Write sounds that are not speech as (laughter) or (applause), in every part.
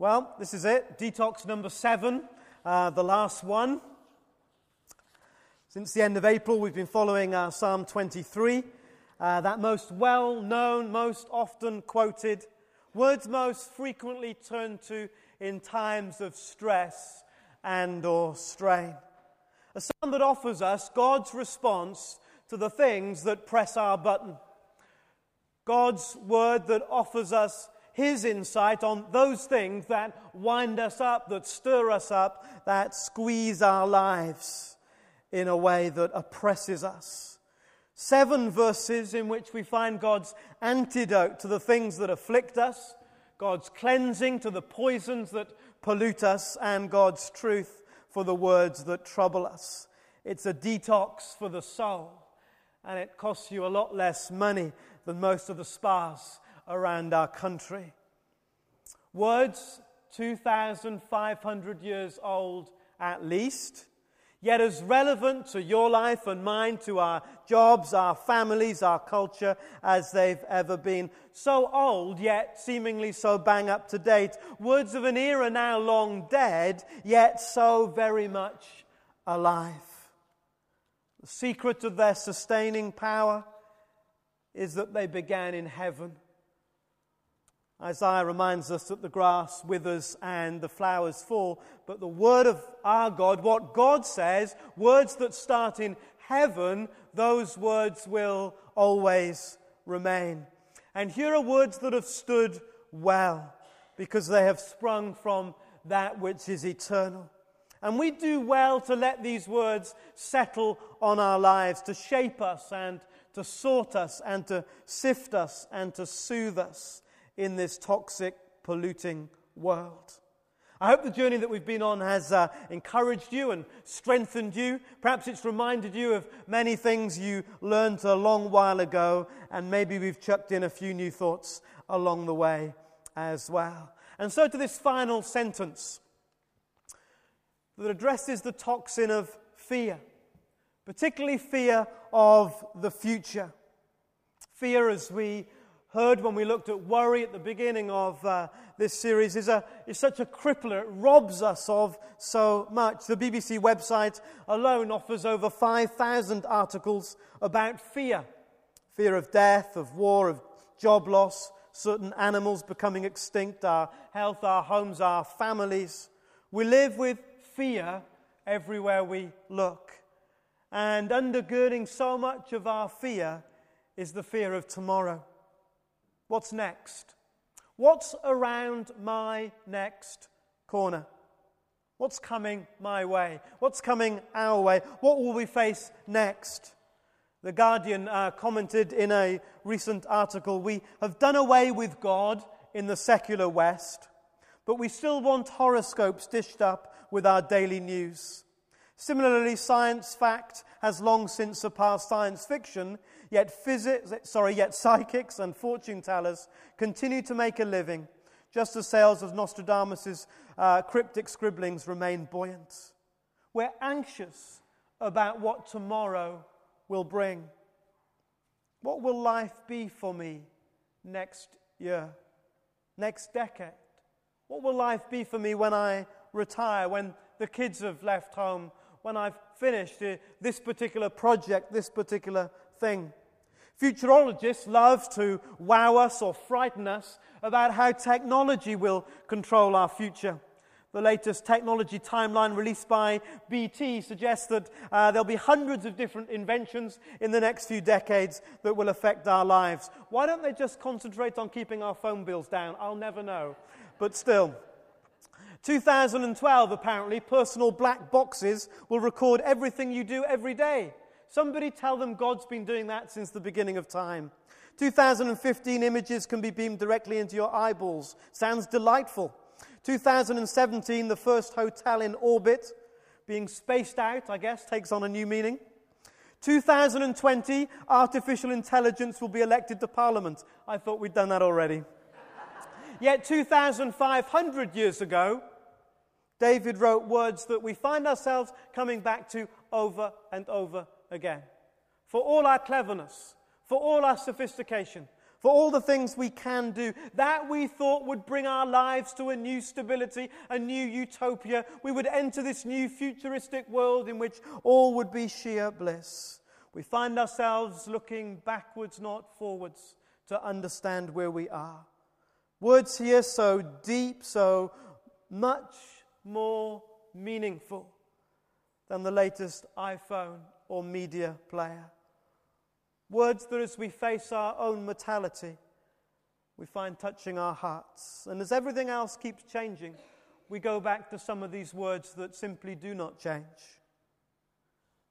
Well, this is it. Detox number seven, uh, the last one. Since the end of April, we've been following uh, Psalm 23, uh, that most well known, most often quoted, words most frequently turned to in times of stress and or strain. A psalm that offers us God's response to the things that press our button. God's word that offers us his insight on those things that wind us up, that stir us up, that squeeze our lives in a way that oppresses us. Seven verses in which we find God's antidote to the things that afflict us, God's cleansing to the poisons that pollute us, and God's truth for the words that trouble us. It's a detox for the soul, and it costs you a lot less money than most of the spas around our country. Words 2,500 years old at least, yet as relevant to your life and mine, to our jobs, our families, our culture as they've ever been. So old, yet seemingly so bang up to date. Words of an era now long dead, yet so very much alive. The secret of their sustaining power is that they began in heaven. Isaiah reminds us that the grass withers and the flowers fall, but the word of our God, what God says, words that start in heaven, those words will always remain. And here are words that have stood well because they have sprung from that which is eternal. And we do well to let these words settle on our lives, to shape us and to sort us and to sift us and to soothe us in this toxic, polluting world. I hope the journey that we've been on has uh, encouraged you and strengthened you. Perhaps it's reminded you of many things you learned a long while ago, and maybe we've chucked in a few new thoughts along the way as well. And so, to this final sentence that addresses the toxin of fear, particularly fear of the future. Fear, as we heard when we looked at worry at the beginning of uh, this series is, a, is such a crippler. It robs us of so much. The BBC website alone offers over 5,000 articles about fear fear of death, of war, of job loss, certain animals becoming extinct, our health, our homes, our families. We live with fear everywhere we look. And undergirding so much of our fear is the fear of tomorrow. What's next? What's around my next corner? What's coming my way? What's coming our way? What will we face next? The Guardian uh, commented in a recent article We have done away with God in the secular West, but we still want horoscopes dished up with our daily news. Similarly, science fact has long since surpassed science fiction Yet, physics, sorry, yet psychics and fortune tellers continue to make a living, just as sales of Nostradamus' uh, cryptic scribblings remain buoyant. We're anxious about what tomorrow will bring. What will life be for me next year, next decade? What will life be for me when I retire, when the kids have left home, when I've finished uh, this particular project, this particular thing? Futurologists love to wow us or frighten us about how technology will control our future. The latest technology timeline released by BT suggests that uh, there'll be hundreds of different inventions in the next few decades that will affect our lives. Why don't they just concentrate on keeping our phone bills down? I'll never know. But still. 2012, apparently, personal black boxes will record everything you do every day. Somebody tell them God's been doing that since the beginning of time. 2015 images can be beamed directly into your eyeballs. Sounds delightful. 2017, the first hotel in orbit, being spaced out, I guess, takes on a new meaning. 2020, artificial intelligence will be elected to parliament. I thought we'd done that already. Yet 2,500 years ago, David wrote words that we find ourselves coming back to over and over again. For all our cleverness, for all our sophistication, for all the things we can do, that we thought would bring our lives to a new stability, a new utopia. We would enter this new futuristic world in which all would be sheer bliss. We find ourselves looking backwards, not forwards, to understand where we are. Words here so deep, so much more meaningful than the latest iPhone or media player. Words that, as we face our own mortality, we find touching our hearts. And as everything else keeps changing, we go back to some of these words that simply do not change.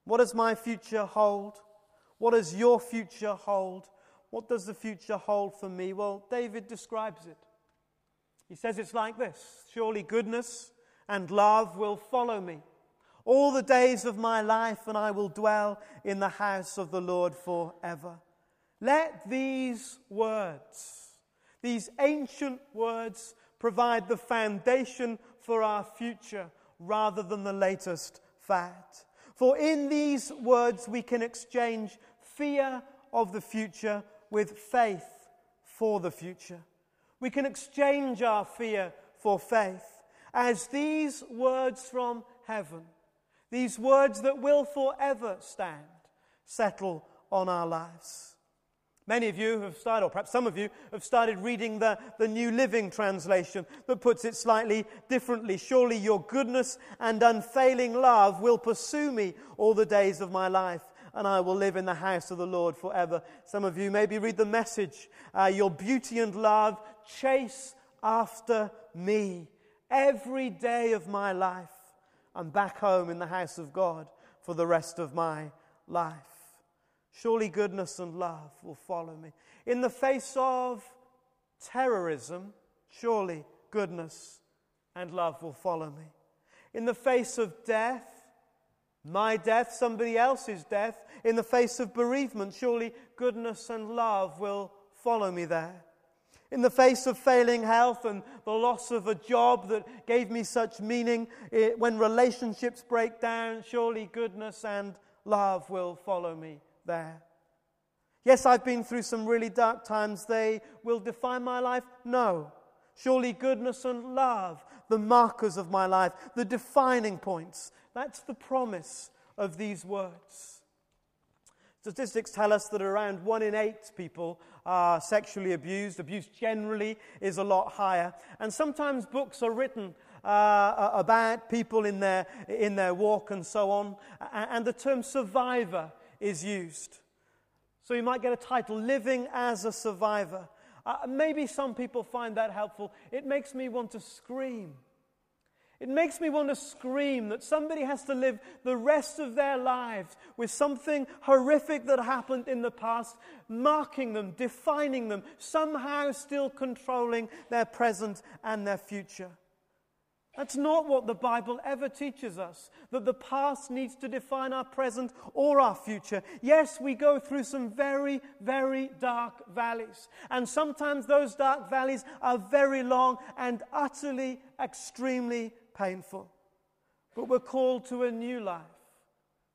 What does my future hold? What does your future hold? What does the future hold for me? Well, David describes it. He says it's like this Surely goodness and love will follow me all the days of my life, and I will dwell in the house of the Lord forever. Let these words, these ancient words, provide the foundation for our future rather than the latest fad. For in these words we can exchange fear of the future with faith for the future. We can exchange our fear for faith as these words from heaven these words that will forever stand, settle on our lives. Many of you have started, or perhaps some of you have started reading the, the New Living Translation that puts it slightly differently. Surely your goodness and unfailing love will pursue me all the days of my life, and I will live in the house of the Lord forever. Some of you maybe read the message uh, Your beauty and love chase after me every day of my life. I'm back home in the house of God for the rest of my life. Surely goodness and love will follow me. In the face of terrorism, surely goodness and love will follow me. In the face of death, my death, somebody else's death, in the face of bereavement, surely goodness and love will follow me there. In the face of failing health and the loss of a job that gave me such meaning, it, when relationships break down, surely goodness and love will follow me there. Yes, I've been through some really dark times. They will define my life? No. Surely goodness and love, the markers of my life, the defining points. That's the promise of these words. Statistics tell us that around one in eight people are sexually abused. Abuse generally is a lot higher. And sometimes books are written uh, about people in their, in their walk and so on. And the term survivor is used. So you might get a title, Living as a Survivor. Uh, maybe some people find that helpful. It makes me want to scream it makes me want to scream that somebody has to live the rest of their lives with something horrific that happened in the past, marking them, defining them, somehow still controlling their present and their future. That's not what the Bible ever teaches us, that the past needs to define our present or our future. Yes, we go through some very, very dark valleys. And sometimes those dark valleys are very long and utterly, extremely painful. But we're called to a new life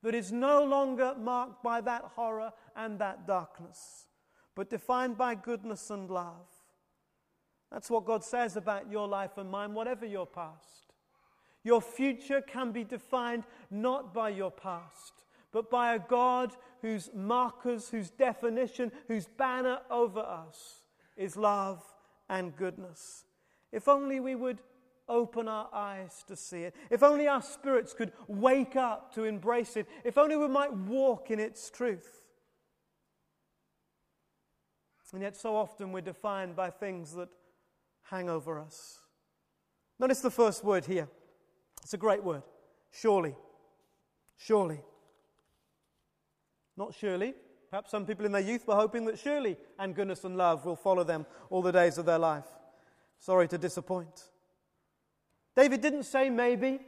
that is no longer marked by that horror and that darkness, but defined by goodness and love. That's what God says about your life and mine, whatever your past. Your future can be defined not by your past, but by a God whose markers, whose definition, whose banner over us is love and goodness. If only we would open our eyes to see it. If only our spirits could wake up to embrace it. If only we might walk in its truth. And yet, so often we're defined by things that hang over us. Notice the first word here. It's a great word. Surely. Surely. Not surely. Perhaps some people in their youth were hoping that surely and goodness and love will follow them all the days of their life. Sorry to disappoint. David didn't say maybe.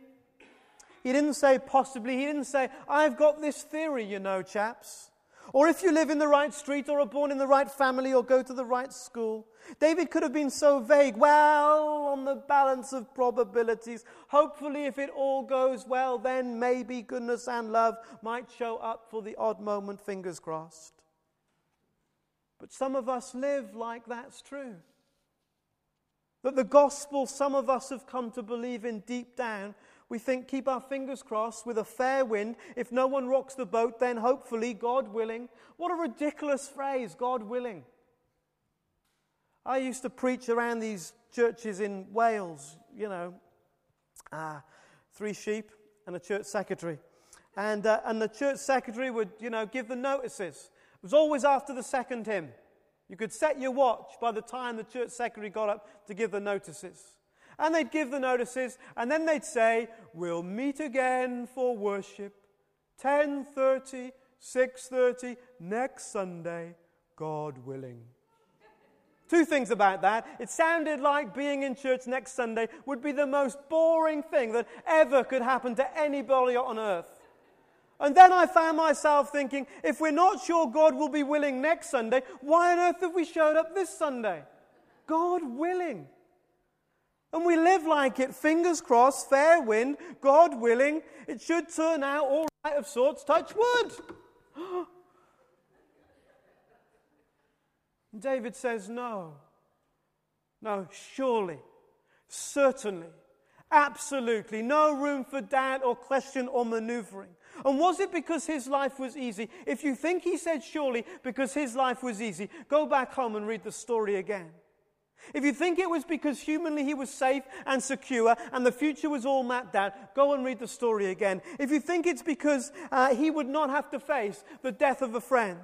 He didn't say possibly. He didn't say, I've got this theory, you know, chaps. Or if you live in the right street or are born in the right family or go to the right school. David could have been so vague. Well, on the balance of probabilities, hopefully, if it all goes well, then maybe goodness and love might show up for the odd moment, fingers crossed. But some of us live like that's true. That the gospel some of us have come to believe in deep down, we think, keep our fingers crossed with a fair wind. If no one rocks the boat, then hopefully, God willing. What a ridiculous phrase, God willing. I used to preach around these churches in Wales, you know, uh, three sheep and a church secretary. And, uh, and the church secretary would, you know, give the notices. It was always after the second hymn. You could set your watch by the time the church secretary got up to give the notices. And they'd give the notices, and then they'd say, We'll meet again for worship, 10.30, 6.30, next Sunday, God willing. Two things about that. It sounded like being in church next Sunday would be the most boring thing that ever could happen to anybody on earth. And then I found myself thinking, if we're not sure God will be willing next Sunday, why on earth have we showed up this Sunday? God willing. And we live like it, fingers crossed, fair wind, God willing. It should turn out all right of sorts, touch wood. (gasps) David says, no. No, surely, certainly, absolutely, no room for doubt or question or maneuvering. And was it because his life was easy? If you think he said surely because his life was easy, go back home and read the story again. If you think it was because humanly he was safe and secure and the future was all mapped out, go and read the story again. If you think it's because uh, he would not have to face the death of a friend,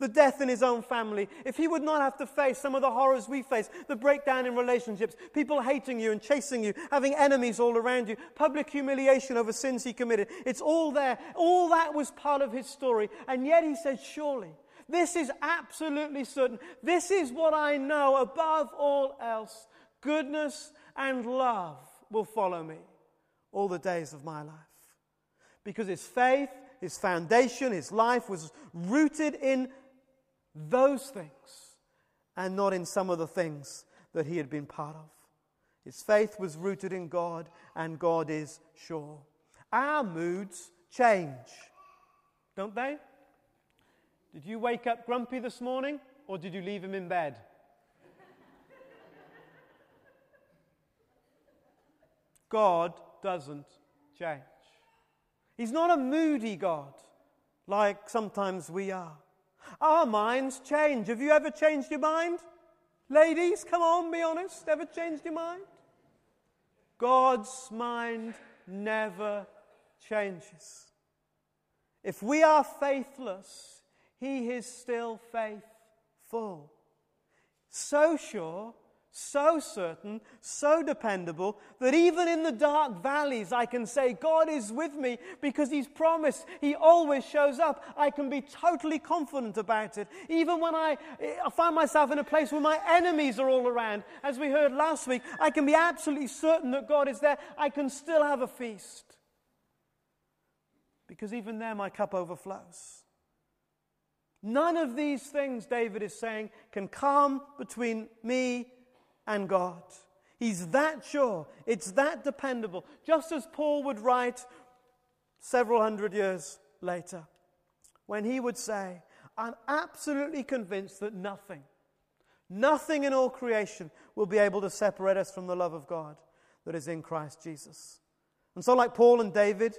the death in his own family, if he would not have to face some of the horrors we face, the breakdown in relationships, people hating you and chasing you, having enemies all around you, public humiliation over sins he committed, it's all there. All that was part of his story. And yet he said, Surely this is absolutely certain. This is what I know above all else. Goodness and love will follow me all the days of my life. Because his faith, his foundation, his life was rooted in those things and not in some of the things that he had been part of. His faith was rooted in God, and God is sure. Our moods change, don't they? Did you wake up grumpy this morning or did you leave him in bed? God doesn't change. He's not a moody God like sometimes we are. Our minds change. Have you ever changed your mind? Ladies, come on, be honest. Ever changed your mind? God's mind never changes. If we are faithless, he is still faithful. So sure, so certain, so dependable that even in the dark valleys I can say, God is with me because He's promised. He always shows up. I can be totally confident about it. Even when I, I find myself in a place where my enemies are all around, as we heard last week, I can be absolutely certain that God is there. I can still have a feast because even there my cup overflows. None of these things, David is saying, can come between me and God. He's that sure, it's that dependable, just as Paul would write several hundred years later, when he would say, I'm absolutely convinced that nothing, nothing in all creation will be able to separate us from the love of God that is in Christ Jesus. And so, like Paul and David,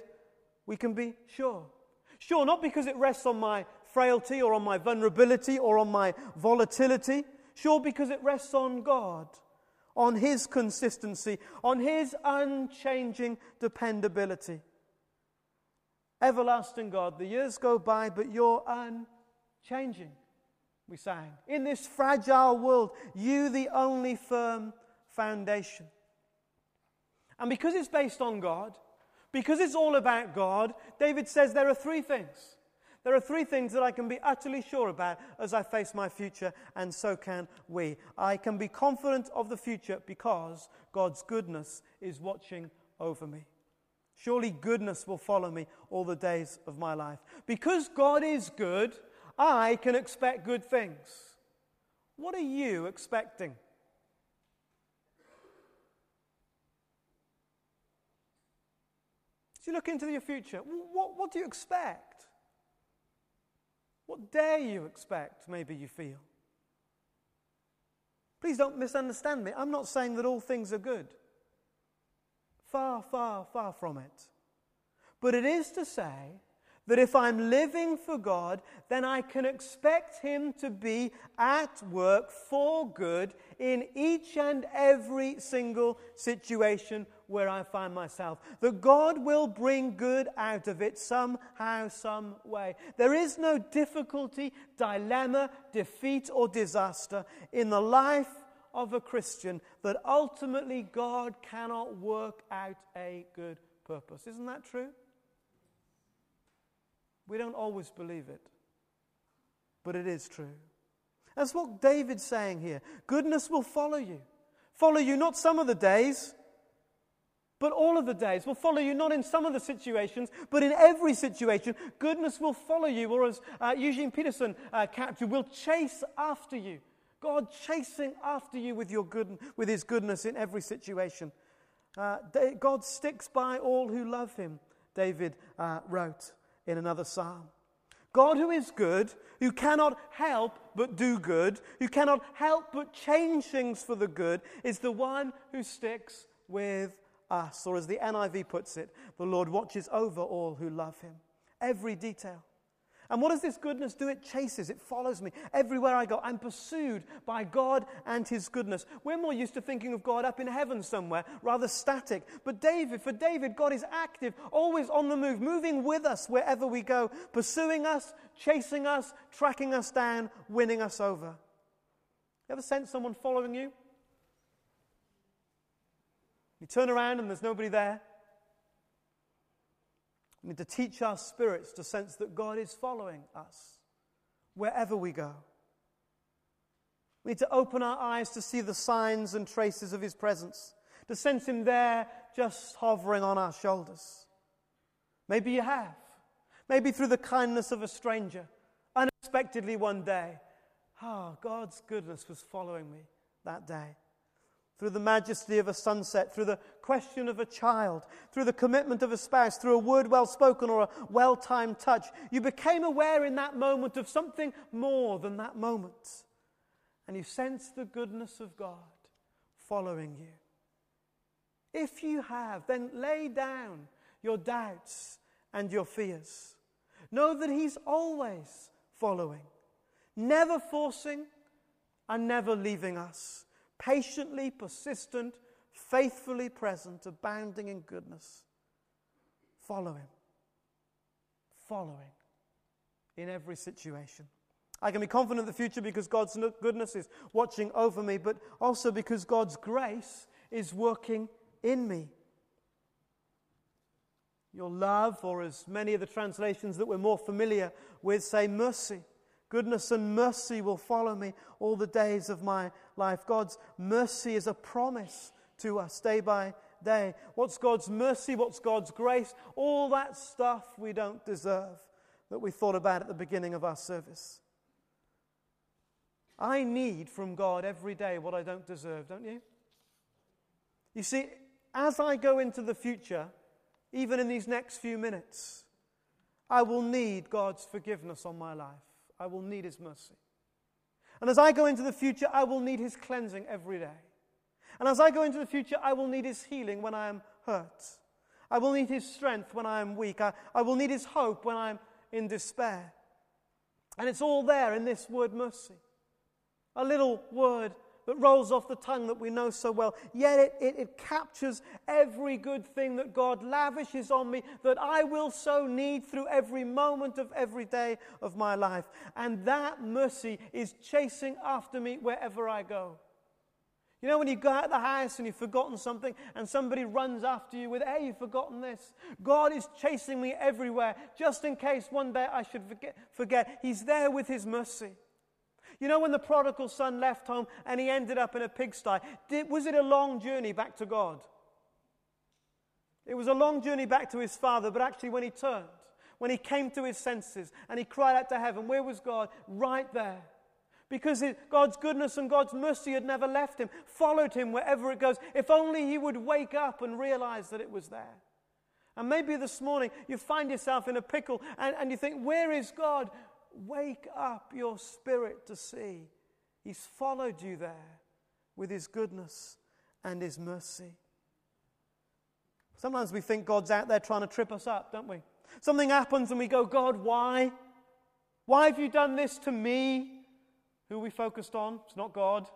we can be sure. Sure, not because it rests on my frailty or on my vulnerability or on my volatility. Sure, because it rests on God, on His consistency, on His unchanging dependability. Everlasting God, the years go by, but you're unchanging, we sang. In this fragile world, you the only firm foundation. And because it's based on God, because it's all about God, David says there are three things there are three things that I can be utterly sure about as I face my future, and so can we. I can be confident of the future because God's goodness is watching over me. Surely goodness will follow me all the days of my life. Because God is good, I can expect good things. What are you expecting? As you look into your future, what, what do you expect? What dare you expect, maybe you feel? Please don't misunderstand me. I'm not saying that all things are good. Far, far, far from it. But it is to say that if I'm living for God, then I can expect Him to be at work for good in each and every single situation where I find myself. That God will bring good out of it somehow, some way. There is no difficulty, dilemma, defeat, or disaster in the life of a Christian that ultimately God cannot work out a good purpose. Isn't that true? We don't always believe it, but it is true. That's what David's saying here. Goodness will follow you. Follow you not some of the days, but all of the days. Will follow you not in some of the situations, but in every situation. Goodness will follow you, or as uh, Eugene Peterson uh, captured, will chase after you. God chasing after you with, your good, with his goodness in every situation. Uh, God sticks by all who love him, David uh, wrote in another psalm. God, who is good, who cannot help but do good, who cannot help but change things for the good, is the one who sticks with us. Or as the NIV puts it, the Lord watches over all who love him. Every detail. And what does this goodness do? It chases, it follows me everywhere I go. I'm pursued by God and His goodness. We're more used to thinking of God up in heaven somewhere, rather static. But David, for David, God is active, always on the move, moving with us wherever we go, pursuing us, chasing us, tracking us down, winning us over. You ever sense someone following you? You turn around and there's nobody there. We need to teach our spirits to sense that God is following us wherever we go. We need to open our eyes to see the signs and traces of His presence, to sense Him there just hovering on our shoulders. Maybe you have. Maybe through the kindness of a stranger, unexpectedly one day. Ah, oh, God's goodness was following me that day through the majesty of a sunset, through the question of a child, through the commitment of a spouse, through a word well spoken or a well timed touch. You became aware in that moment of something more than that moment. And you sensed the goodness of God following you. If you have, then lay down your doubts and your fears. Know that He's always following, never forcing and never leaving us patiently persistent, faithfully present, abounding in goodness. Follow him. Follow him in every situation. I can be confident in the future because God's goodness is watching over me, but also because God's grace is working in me. Your love, or as many of the translations that we're more familiar with say, mercy, Goodness and mercy will follow me all the days of my life. God's mercy is a promise to us day by day. What's God's mercy? What's God's grace? All that stuff we don't deserve that we thought about at the beginning of our service. I need from God every day what I don't deserve, don't you? You see, as I go into the future, even in these next few minutes, I will need God's forgiveness on my life. I will need His mercy. And as I go into the future, I will need His cleansing every day. And as I go into the future, I will need His healing when I am hurt. I will need His strength when I am weak. I, I will need His hope when I'm in despair. And it's all there in this word mercy. A little word that rolls off the tongue that we know so well. Yet it, it, it, captures every good thing that God lavishes on me that I will so need through every moment of every day of my life. And that mercy is chasing after me wherever I go. You know, when you go out of the house and you've forgotten something and somebody runs after you with, hey, you've forgotten this. God is chasing me everywhere just in case one day I should forget. forget. He's there with His mercy. You know, when the prodigal son left home and he ended up in a pigsty, did, was it a long journey back to God? It was a long journey back to his father, but actually, when he turned, when he came to his senses and he cried out to heaven, where was God? Right there. Because God's goodness and God's mercy had never left him, followed him wherever it goes. If only he would wake up and realize that it was there. And maybe this morning you find yourself in a pickle and, and you think, Where is God? Wake up your spirit to see. He's followed you there with his goodness and his mercy. Sometimes we think God's out there trying to trip us up, don't we? Something happens and we go, God, why? Why have you done this to me? Who are we focused on? It's not God,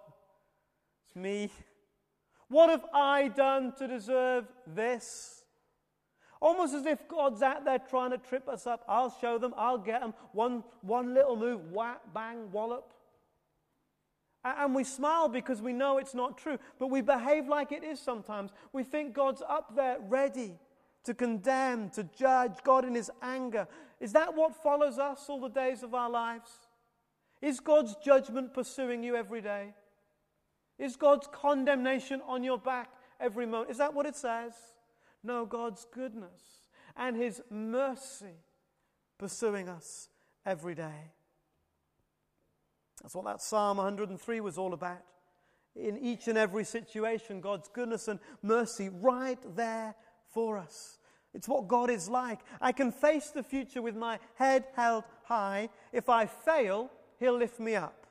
it's me. What have I done to deserve this? Almost as if God's out there trying to trip us up. I'll show them, I'll get them. One, one little move, whack, bang, wallop. And we smile because we know it's not true, but we behave like it is sometimes. We think God's up there ready to condemn, to judge, God in his anger. Is that what follows us all the days of our lives? Is God's judgment pursuing you every day? Is God's condemnation on your back every moment? Is that what it says? No, God's goodness and his mercy pursuing us every day. That's what that Psalm 103 was all about. In each and every situation, God's goodness and mercy right there for us. It's what God is like. I can face the future with my head held high. If I fail, He'll lift me up.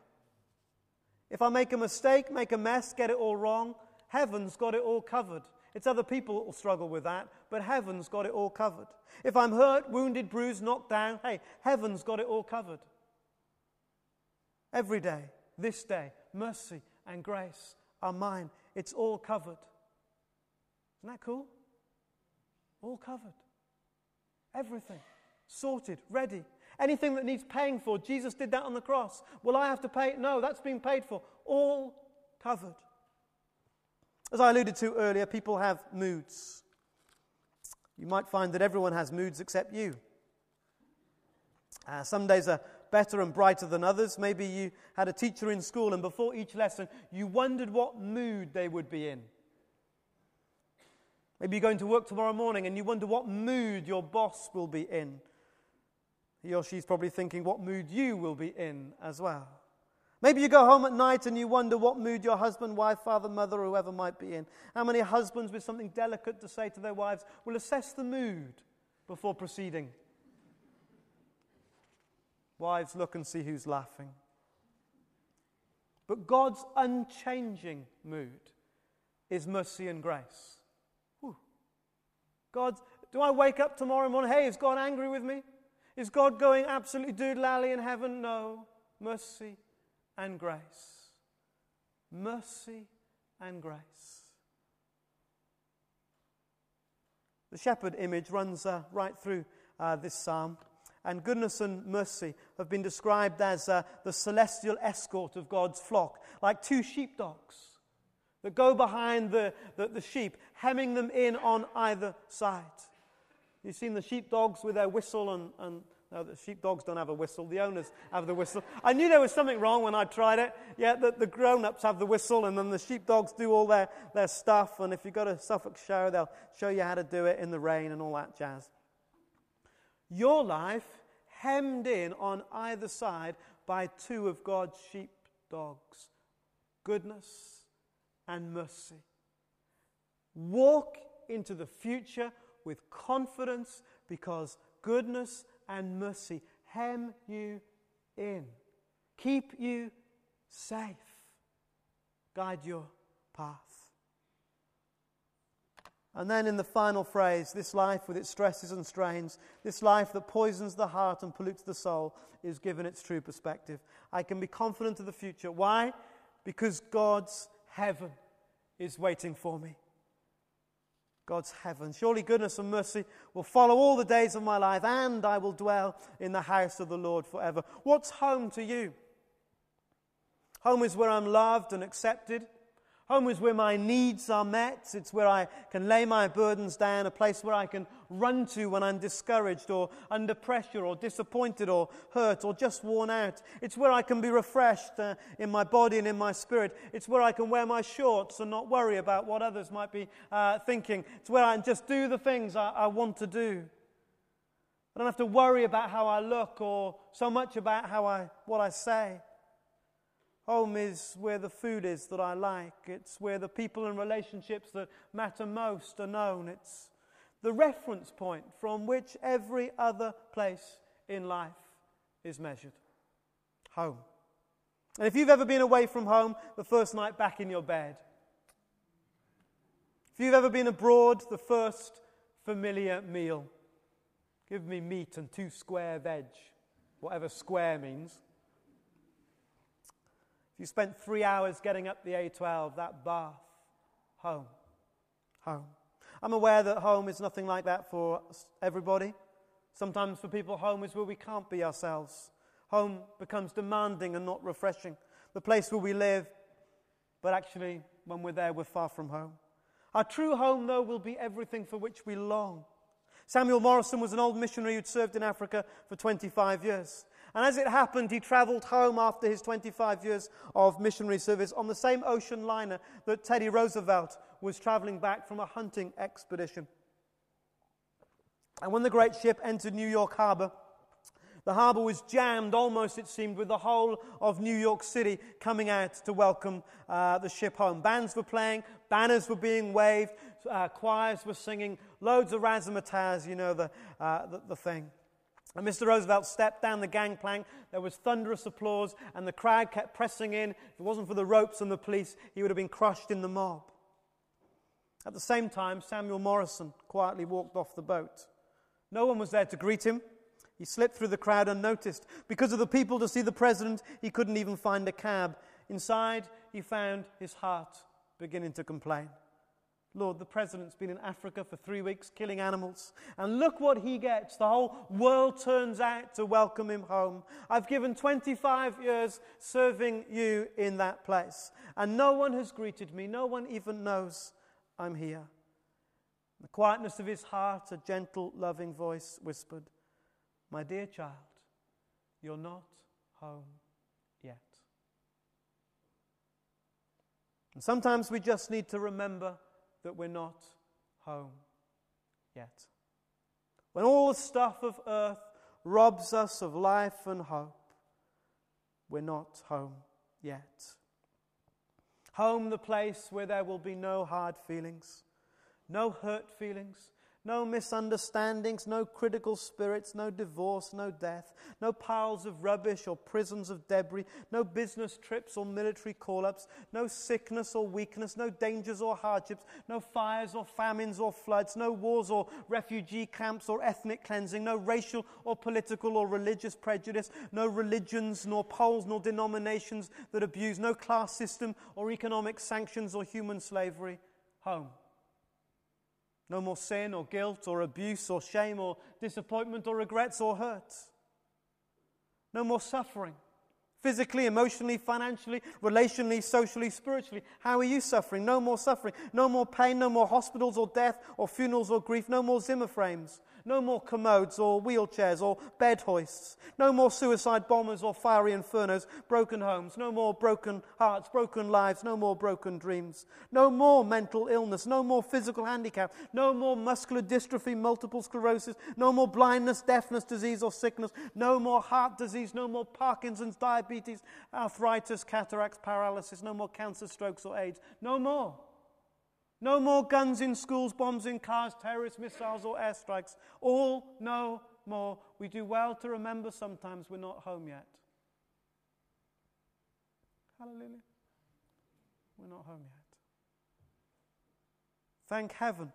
If I make a mistake, make a mess, get it all wrong, heaven's got it all covered. It's other people that will struggle with that, but heaven's got it all covered. If I'm hurt, wounded, bruised, knocked down, hey, heaven's got it all covered. Every day, this day, mercy and grace are mine. It's all covered. Isn't that cool? All covered. Everything sorted, ready. Anything that needs paying for, Jesus did that on the cross. Will I have to pay? No, that's been paid for. All covered. As I alluded to earlier, people have moods. You might find that everyone has moods except you. Uh, some days are better and brighter than others. Maybe you had a teacher in school, and before each lesson, you wondered what mood they would be in. Maybe you're going to work tomorrow morning and you wonder what mood your boss will be in. He or she's probably thinking what mood you will be in as well. Maybe you go home at night and you wonder what mood your husband, wife, father, mother, whoever might be in. How many husbands with something delicate to say to their wives will assess the mood before proceeding? Wives, look and see who's laughing. But God's unchanging mood is mercy and grace. Whew. Do I wake up tomorrow morning? Hey, is God angry with me? Is God going absolutely doodle in heaven? No. Mercy and grace. Mercy and grace. The shepherd image runs uh, right through uh, this psalm and goodness and mercy have been described as uh, the celestial escort of God's flock, like two sheepdogs that go behind the, the, the, sheep, hemming them in on either side. You've seen the sheepdogs with their whistle, and, and no, the sheepdogs don't have a whistle, the owners have the whistle. I knew there was something wrong when I tried it. Yeah, the, the grown ups have the whistle, and then the sheepdogs do all their, their stuff. And if you go to Suffolk show, they'll show you how to do it in the rain and all that jazz. Your life hemmed in on either side by two of God's sheepdogs goodness and mercy. Walk into the future with confidence because goodness and mercy hem you in, keep you safe, guide your path. And then in the final phrase, this life with its stresses and strains, this life that poisons the heart and pollutes the soul, is given its true perspective. I can be confident of the future. Why? Because God's heaven is waiting for me. God's heaven. Surely goodness and mercy will follow all the days of my life, and I will dwell in the house of the Lord forever. What's home to you? Home is where I'm loved and accepted. Home is where my needs are met. It's where I can lay my burdens down, a place where I can run to when I'm discouraged or under pressure or disappointed or hurt or just worn out. It's where I can be refreshed uh, in my body and in my spirit. It's where I can wear my shorts and not worry about what others might be uh, thinking. It's where I can just do the things I, I want to do. I don't have to worry about how I look or so much about how I, what I say. Home is where the food is that I like. It's where the people and relationships that matter most are known. It's the reference point from which every other place in life is measured. Home. And if you've ever been away from home, the first night back in your bed. If you've ever been abroad, the first familiar meal. Give me meat and two square veg, whatever square means. If you spent three hours getting up the A12, that bath, home, home. I'm aware that home is nothing like that for everybody. Sometimes for people, home is where we can't be ourselves. Home becomes demanding and not refreshing. The place where we live, but actually, when we're there, we're far from home. Our true home, though, will be everything for which we long. Samuel Morrison was an old missionary who'd served in Africa for 25 years. And as it happened, he traveled home after his 25 years of missionary service on the same ocean liner that Teddy Roosevelt was traveling back from a hunting expedition. And when the great ship entered New York Harbor, the harbor was jammed almost, it seemed, with the whole of New York City coming out to welcome uh, the ship home. Bands were playing, banners were being waved, uh, choirs were singing, loads of razzmatazz, you know, the, uh, the, the thing. And Mr. Roosevelt stepped down the gangplank. There was thunderous applause, and the crowd kept pressing in. If it wasn't for the ropes and the police, he would have been crushed in the mob. At the same time, Samuel Morrison quietly walked off the boat. No one was there to greet him. He slipped through the crowd unnoticed. Because of the people to see the president, he couldn't even find a cab. Inside, he found his heart beginning to complain. Lord, the president's been in Africa for three weeks killing animals. And look what he gets. The whole world turns out to welcome him home. I've given 25 years serving you in that place. And no one has greeted me. No one even knows I'm here. The quietness of his heart, a gentle, loving voice whispered, My dear child, you're not home yet. And sometimes we just need to remember that we're not home yet. When all the stuff of earth robs us of life and hope, we're not home yet. Home, the place where there will be no hard feelings, no hurt feelings, no misunderstandings, no critical spirits, no divorce, no death, no piles of rubbish or prisons of debris, no business trips or military call ups, no sickness or weakness, no dangers or hardships, no fires or famines or floods, no wars or refugee camps or ethnic cleansing, no racial or political or religious prejudice, no religions nor poles nor denominations that abuse, no class system or economic sanctions or human slavery. Home. No more sin or guilt or abuse or shame or disappointment or regrets or hurt. No more suffering. Physically, emotionally, financially, relationally, socially, spiritually. How are you suffering? No more suffering. No more pain, no more hospitals or death or funerals or grief. No more Zimmer frames. No more commodes or wheelchairs or bed hoists. No more suicide bombers or fiery infernos, broken homes. No more broken hearts, broken lives. No more broken dreams. No more mental illness. No more physical handicap. No more muscular dystrophy, multiple sclerosis. No more blindness, deafness, disease, or sickness. No more heart disease. No more Parkinson's, diabetes, arthritis, cataracts, paralysis. No more cancer, strokes, or AIDS. No more. No more guns in schools, bombs in cars, terrorist missiles, or airstrikes. All no more. We do well to remember sometimes we're not home yet. Hallelujah. We're not home yet. Thank heaven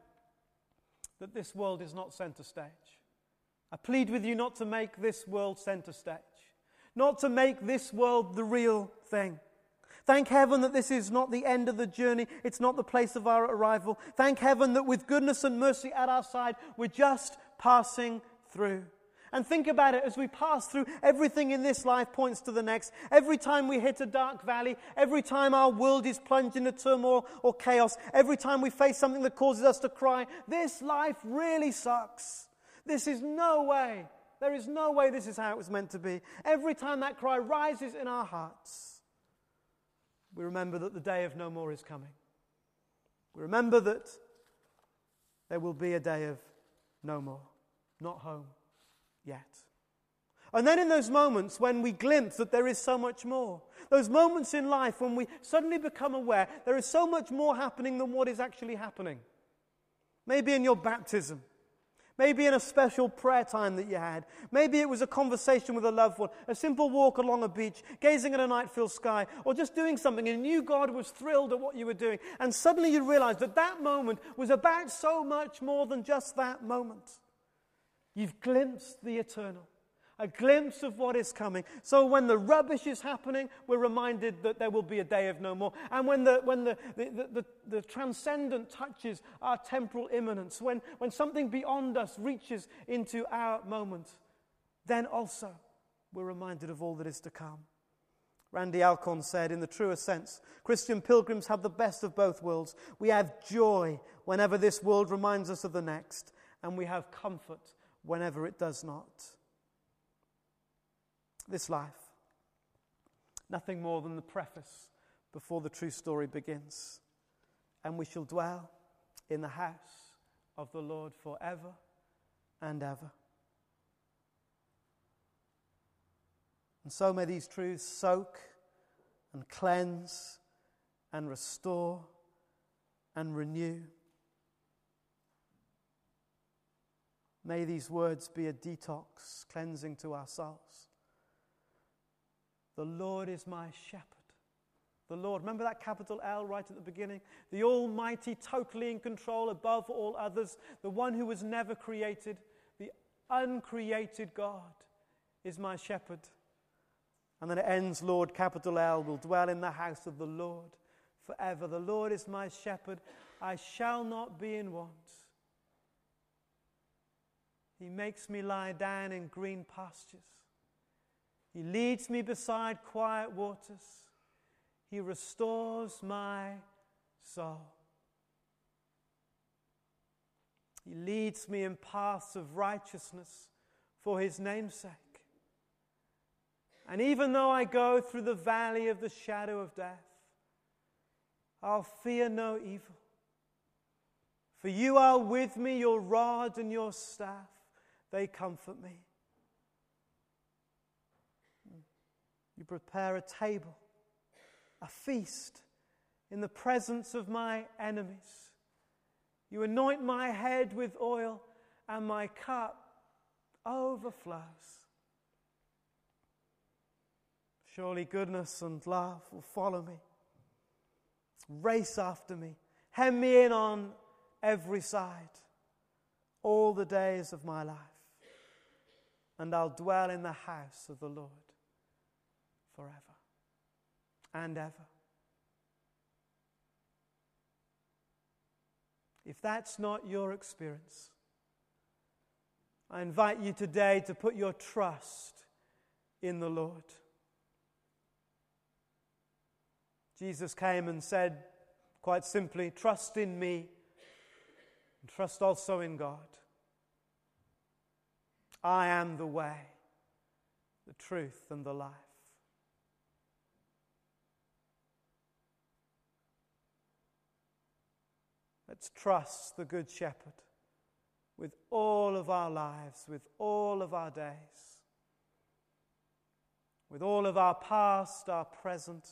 that this world is not center stage. I plead with you not to make this world center stage, not to make this world the real thing. Thank heaven that this is not the end of the journey. It's not the place of our arrival. Thank heaven that with goodness and mercy at our side, we're just passing through. And think about it as we pass through, everything in this life points to the next. Every time we hit a dark valley, every time our world is plunged into turmoil or chaos, every time we face something that causes us to cry, this life really sucks. This is no way. There is no way this is how it was meant to be. Every time that cry rises in our hearts, we remember that the day of no more is coming. We remember that there will be a day of no more, not home yet. And then in those moments when we glimpse that there is so much more, those moments in life when we suddenly become aware there is so much more happening than what is actually happening. Maybe in your baptism, Maybe in a special prayer time that you had. Maybe it was a conversation with a loved one, a simple walk along a beach, gazing at a night filled sky, or just doing something and you knew God was thrilled at what you were doing. And suddenly you realized that that moment was about so much more than just that moment. You've glimpsed the eternal a glimpse of what is coming. So when the rubbish is happening, we're reminded that there will be a day of no more. And when the, when the, the, the, the transcendent touches our temporal immanence, when, when something beyond us reaches into our moment, then also we're reminded of all that is to come. Randy Alcorn said, in the truest sense, Christian pilgrims have the best of both worlds. We have joy whenever this world reminds us of the next, and we have comfort whenever it does not this life. Nothing more than the preface before the true story begins. And we shall dwell in the house of the Lord forever and ever. And so may these truths soak and cleanse and restore and renew. May these words be a detox, cleansing to our souls. The Lord is my shepherd. The Lord, remember that capital L right at the beginning? The Almighty, totally in control above all others, the one who was never created, the uncreated God is my shepherd. And then it ends, Lord, capital L, will dwell in the house of the Lord forever. The Lord is my shepherd, I shall not be in want. He makes me lie down in green pastures. He leads me beside quiet waters. He restores my soul. He leads me in paths of righteousness for his name'sake. And even though I go through the valley of the shadow of death, I'll fear no evil. For you are with me, your rod and your staff, they comfort me. You prepare a table, a feast in the presence of my enemies. You anoint my head with oil, and my cup overflows. Surely goodness and love will follow me, race after me, hem me in on every side all the days of my life, and I'll dwell in the house of the Lord forever and ever. If that's not your experience, I invite you today to put your trust in the Lord. Jesus came and said, quite simply, Trust in me and trust also in God. I am the way, the truth, and the life. Let's trust the Good Shepherd with all of our lives, with all of our days, with all of our past, our present,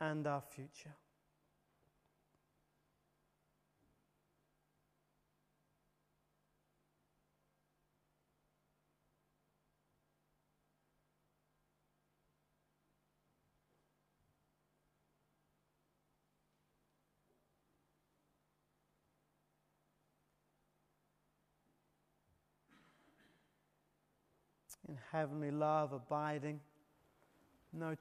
and our future. In heavenly love abiding, no